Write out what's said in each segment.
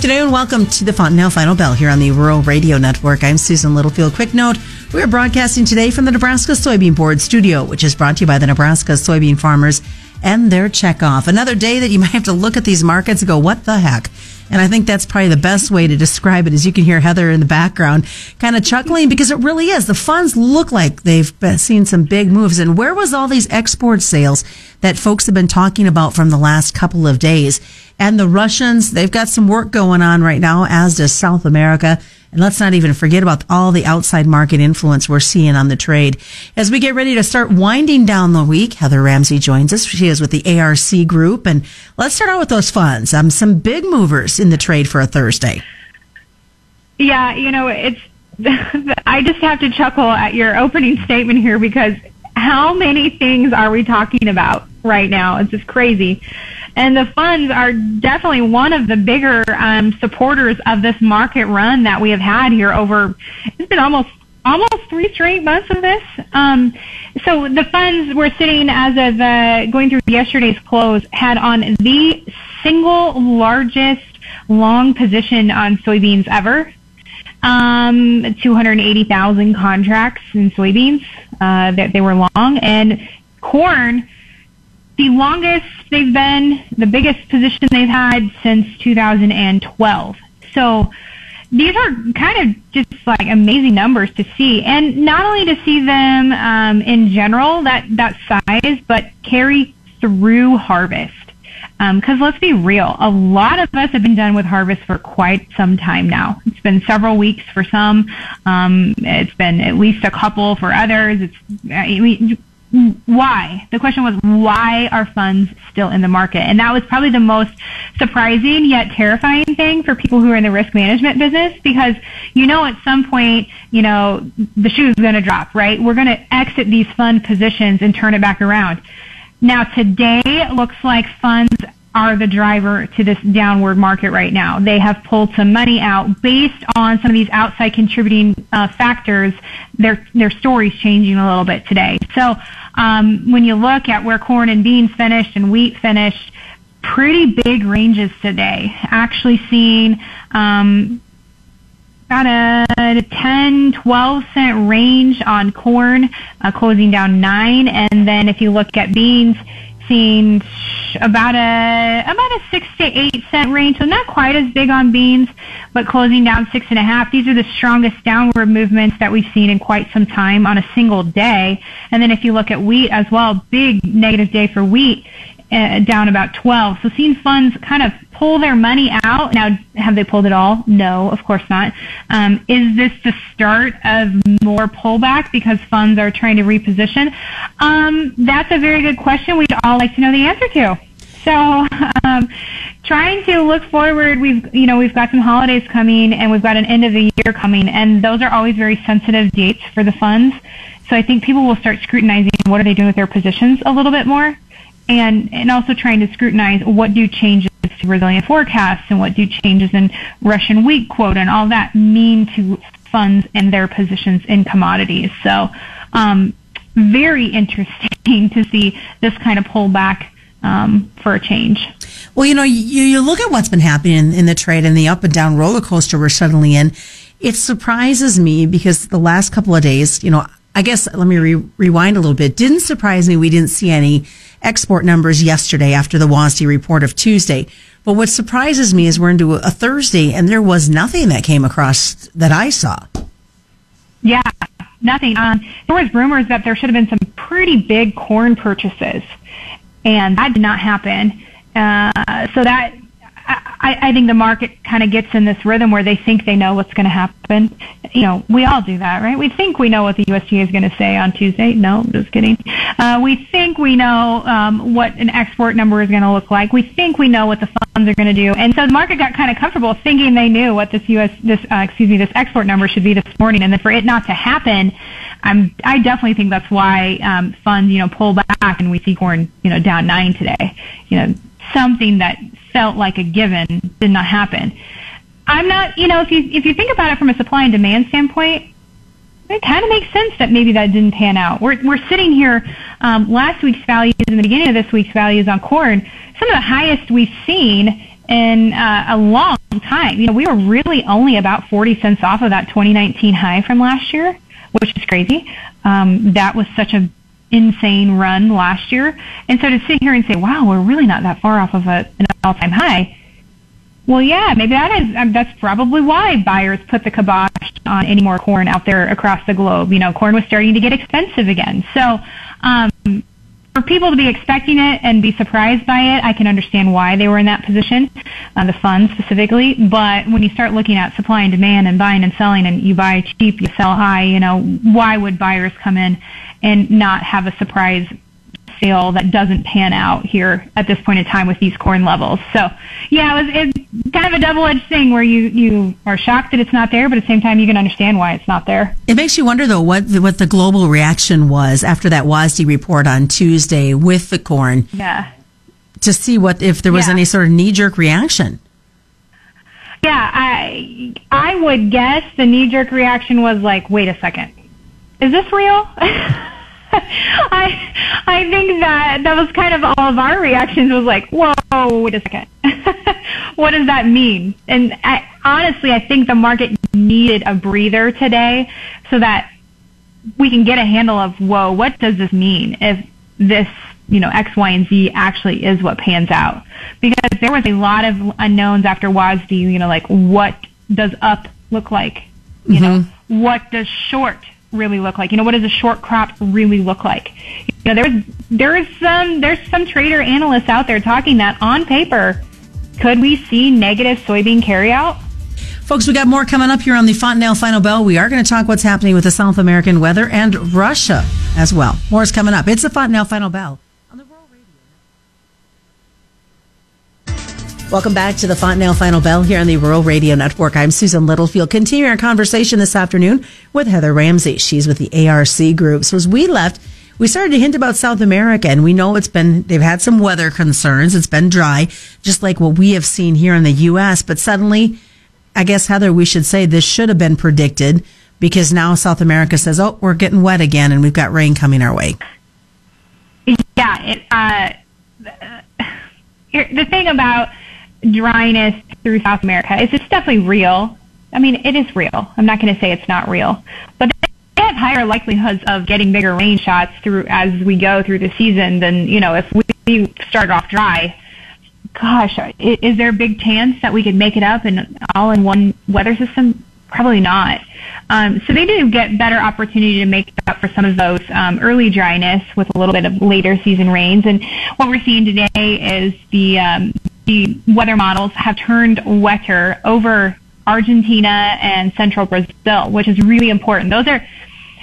afternoon. Welcome to the Fontanelle Final Bell here on the Rural Radio Network. I'm Susan Littlefield. Quick note we are broadcasting today from the Nebraska Soybean Board studio, which is brought to you by the Nebraska soybean farmers and their checkoff. Another day that you might have to look at these markets and go, what the heck? And I think that's probably the best way to describe it. As you can hear Heather in the background kind of chuckling because it really is. The funds look like they've seen some big moves. And where was all these export sales that folks have been talking about from the last couple of days? And the Russians, they've got some work going on right now, as does South America. And let's not even forget about all the outside market influence we're seeing on the trade. As we get ready to start winding down the week, Heather Ramsey joins us. She is with the ARC Group. And let's start out with those funds. Um, some big movers in the trade for a Thursday. Yeah, you know, it's, I just have to chuckle at your opening statement here because how many things are we talking about right now? It's just crazy. And the funds are definitely one of the bigger um, supporters of this market run that we have had here over, it's been almost almost three straight months of this. Um, so the funds were sitting as of uh, going through yesterday's close had on the single largest long position on soybeans ever. Um, 280,000 contracts in soybeans uh, that they were long, and corn the longest they've been, the biggest position they've had since 2012. So these are kind of just like amazing numbers to see, and not only to see them um, in general that that size, but carry through harvest. Because um, let's be real, a lot of us have been done with harvest for quite some time now. It's been several weeks for some. Um, it's been at least a couple for others. It's I mean, why? The question was why are funds still in the market? And that was probably the most surprising yet terrifying thing for people who are in the risk management business because you know at some point, you know, the shoe is going to drop, right? We're going to exit these fund positions and turn it back around. Now today it looks like funds are the driver to this downward market right now. They have pulled some money out based on some of these outside contributing uh, factors. Their their story's changing a little bit today. So um, when you look at where corn and beans finished and wheat finished, pretty big ranges today. Actually seeing um, about a 10, 12 cent range on corn, uh, closing down nine. And then if you look at beans, seeing about a about a six to eight cent range, so not quite as big on beans, but closing down six and a half. These are the strongest downward movements that we've seen in quite some time on a single day. And then if you look at wheat as well, big negative day for wheat, uh, down about 12. So seeing funds kind of pull their money out. Now, have they pulled it all? No, of course not. Um, is this the start of more pullback because funds are trying to reposition? Um, that's a very good question. We'd all like to know the answer to. So, um, trying to look forward, we've you know we've got some holidays coming, and we've got an end of the year coming, and those are always very sensitive dates for the funds. So I think people will start scrutinizing what are they doing with their positions a little bit more and and also trying to scrutinize what do changes to Brazilian forecasts and what do changes in Russian wheat quota and all that mean to funds and their positions in commodities. So, um, very interesting to see this kind of pullback um, for a change. Well, you know, you, you look at what's been happening in, in the trade and the up and down roller coaster we're suddenly in. It surprises me because the last couple of days, you know, I guess let me re- rewind a little bit. Didn't surprise me we didn't see any export numbers yesterday after the WASDE report of Tuesday. But what surprises me is we're into a Thursday and there was nothing that came across that I saw. Yeah, nothing. Um, there was rumors that there should have been some pretty big corn purchases, and that did not happen. Uh, so that I, I think the market kind of gets in this rhythm where they think they know what's going to happen. You know, we all do that, right? We think we know what the USDA is going to say on Tuesday. No, I'm just kidding. Uh, we think we know um, what an export number is going to look like. We think we know what the funds are going to do, and so the market got kind of comfortable thinking they knew what this US, this uh, excuse me, this export number should be this morning, and then for it not to happen, I'm, I definitely think that's why um, funds, you know, pull back and we see corn, you know, down nine today. You know, something that felt like a given did not happen. I'm not, you know, if you if you think about it from a supply and demand standpoint, it kind of makes sense that maybe that didn't pan out. We're we're sitting here, um, last week's values and the beginning of this week's values on corn, some of the highest we've seen in uh, a long time. You know, we were really only about 40 cents off of that 2019 high from last year, which is crazy. Um, that was such a insane run last year. And so to sit here and say, wow, we're really not that far off of a, an all-time high. Well, yeah, maybe that is, um, that's probably why buyers put the kibosh on any more corn out there across the globe. You know, corn was starting to get expensive again. So, um, for people to be expecting it and be surprised by it, I can understand why they were in that position, uh, the funds specifically. But when you start looking at supply and demand and buying and selling, and you buy cheap, you sell high, you know, why would buyers come in and not have a surprise sale that doesn't pan out here at this point in time with these corn levels. So, yeah, it was it's kind of a double-edged thing where you you are shocked that it's not there, but at the same time you can understand why it's not there. It makes you wonder though what the, what the global reaction was after that WASDE report on Tuesday with the corn. Yeah. To see what if there was Yeah. any sort of knee-jerk reaction. Yeah, I I would guess the knee-jerk reaction was like, "Wait a second, is this real?" I I think that that was kind of all of our reactions was like, "Whoa, wait a second, what does that mean?" And I, honestly, I think the market needed a breather today so that we can get a handle of, "Whoa, what does this mean?" If this you know, X, Y, and Z actually is what pans out. Because there was a lot of unknowns after WASDE, you know, like what does up look like? You know, mm-hmm. what does short really look like? You know, what does a short crop really look like? You know, there's, there is some, there's some trader analysts out there talking that on paper, could we see negative soybean carryout? Folks, we got more coming up here on the Fontanelle Final Bell. We are going to talk what's happening with the South American weather and Russia as well. More is coming up. It's the Fontanelle Final Bell. Welcome back to the Fontanelle Final Bell here on the Rural Radio Network. I'm Susan Littlefield. Continuing our conversation this afternoon with Heather Ramsey. She's with the ARC Group. So as we left, we started to hint about South America, and we know it's been, they've had some weather concerns. It's been dry, just like what we have seen here in the U.S. But suddenly, I guess, Heather, we should say this should have been predicted because now South America says, oh, we're getting wet again and we've got rain coming our way. Yeah, it, uh, here- the thing about dryness through South America is it's definitely real. I mean, it is real. I'm not going to say it's not real, but they have higher likelihoods of getting bigger rain shots through as we go through the season than you know if we start off dry. Gosh, is there a big chance that we could make it up in all in one weather system? Probably not. Um, so they do get better opportunity to make up for some of those um, early dryness with a little bit of later season rains. And what we're seeing today is the um, the weather models have turned wetter over Argentina and central Brazil, which is really important. Those are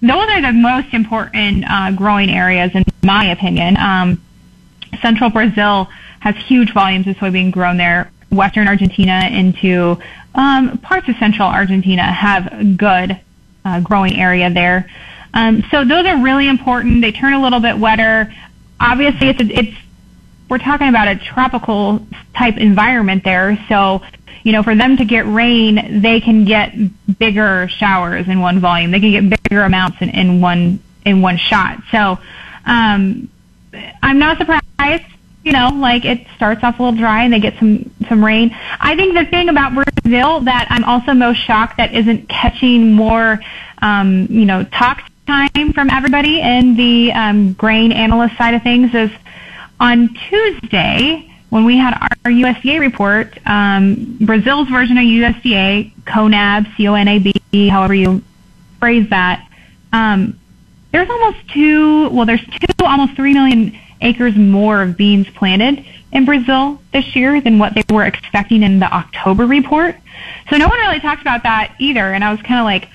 those are the most important uh, growing areas, in my opinion. Um, central Brazil has huge volumes of soybean grown there. Western Argentina into um, parts of central Argentina have good uh, growing area there. Um, so those are really important. They turn a little bit wetter. Obviously, it's it's we're talking about a tropical type environment there. So you know, for them to get rain, they can get bigger showers in one volume. They can get bigger amounts in, in one in one shot. So um, I'm not surprised. You know, like it starts off a little dry and they get some some rain. I think the thing about Brazil that I'm also most shocked that isn't catching more, um, you know, talk time from everybody in the um, grain analyst side of things is on Tuesday when we had our USDA report, um, Brazil's version of USDA, CONAB, C-O-N-A-B, however you phrase that, um, there's almost two, well, there's two, almost three million acres more of beans planted in Brazil this year than what they were expecting in the October report. So no one really talked about that either, and I was kind of like,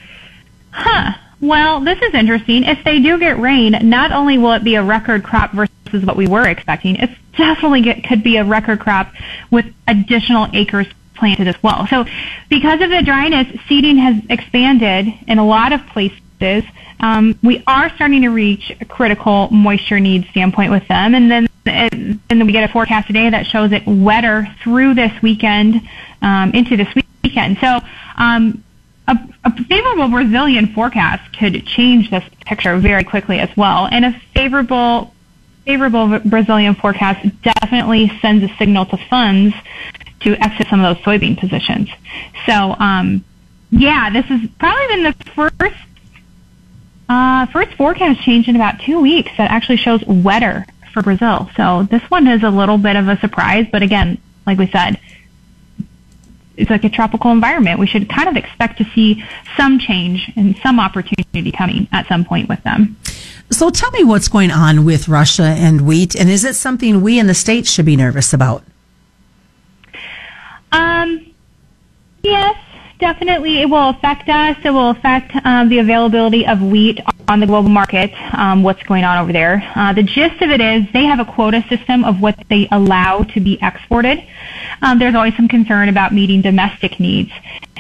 huh, well, this is interesting. If they do get rain, not only will it be a record crop versus what we were expecting, it definitely get, could be a record crop with additional acres planted as well. So because of the dryness, seeding has expanded in a lot of places. Um, we are starting to reach a critical moisture needs standpoint with them, and then and then we get a forecast today that shows it wetter through this weekend um, into this weekend. So um, a, a favorable Brazilian forecast could change this picture very quickly as well, and a favorable favorable Brazilian forecast definitely sends a signal to funds to exit some of those soybean positions. So, um, yeah, this has probably been the first uh, first forecast change in about two weeks that actually shows wetter for Brazil. So this one is a little bit of a surprise, but again, like we said, it's like a tropical environment. We should kind of expect to see some change and some opportunity coming at some point with them. So tell me what's going on with Russia and wheat, and is it something we in the States should be nervous about? Um, yes, definitely it will affect us. It will affect um, the availability of wheat on the global market, um, what's going on over there. Uh, the gist of it is they have a quota system of what they allow to be exported. Um, there's always some concern about meeting domestic needs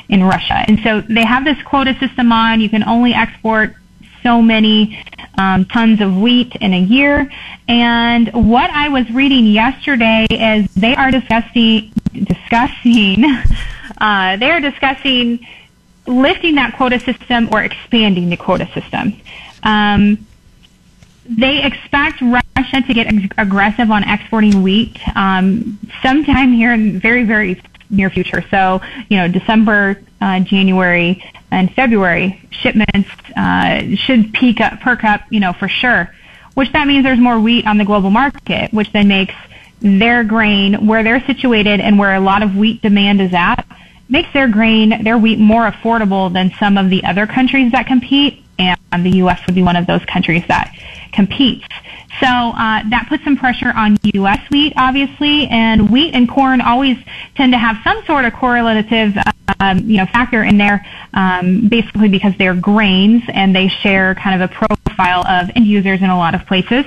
in Russia. And so they have this quota system on. You can only export so many um, tons of wheat in a year. And what I was reading yesterday is they are discussing discussing uh, they are discussing lifting that quota system or expanding the quota system. Um, they expect Russia to get ag- aggressive on exporting wheat um, sometime here in very, very near future. So, you know, December, uh, January, and February shipments uh, should peak up, perk up, you know, for sure. Which that means there's more wheat on the global market, which then makes their grain where they're situated and where a lot of wheat demand is at makes their grain, their wheat more affordable than some of the other countries that compete, and the U.S. would be one of those countries that competes. So uh, that puts some pressure on U.S. wheat, obviously, and wheat and corn always tend to have some sort of correlative, um, you know, factor in there, um, basically because they're grains and they share kind of a profile of end users in a lot of places,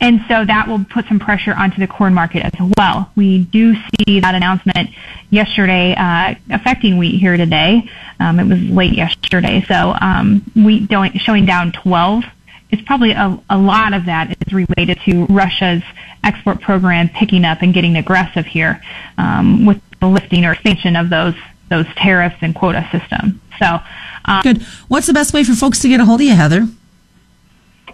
and so that will put some pressure onto the corn market as well. We do see that announcement yesterday uh, affecting wheat here today. Um, it was late yesterday, so um, wheat showing down 12 it's probably a, a lot of that is related to Russia's export program picking up and getting aggressive here um, with the lifting or expansion of those those tariffs and quota system. So, um, good. What's the best way for folks to get a hold of you, Heather?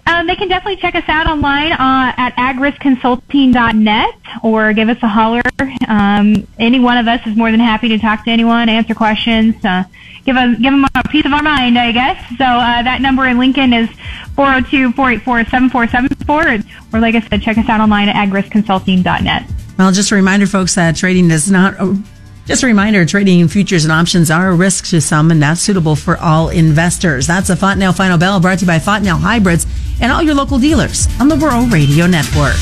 Um, they can definitely check us out online uh, at agriskconsulting.net or give us a holler. Um, any one of us is more than happy to talk to anyone, answer questions, uh, give, a, give them a piece of our mind, I guess. So uh, that number in Lincoln is 402-484-7474. Or like I said, check us out online at agriskconsulting.net. Well, just a reminder, folks, that trading is not just a reminder, trading in futures and options are a risk to some and not suitable for all investors. That's a Fontanelle Final Bell brought to you by Fontanelle Hybrids and all your local dealers on the Rural Radio Network.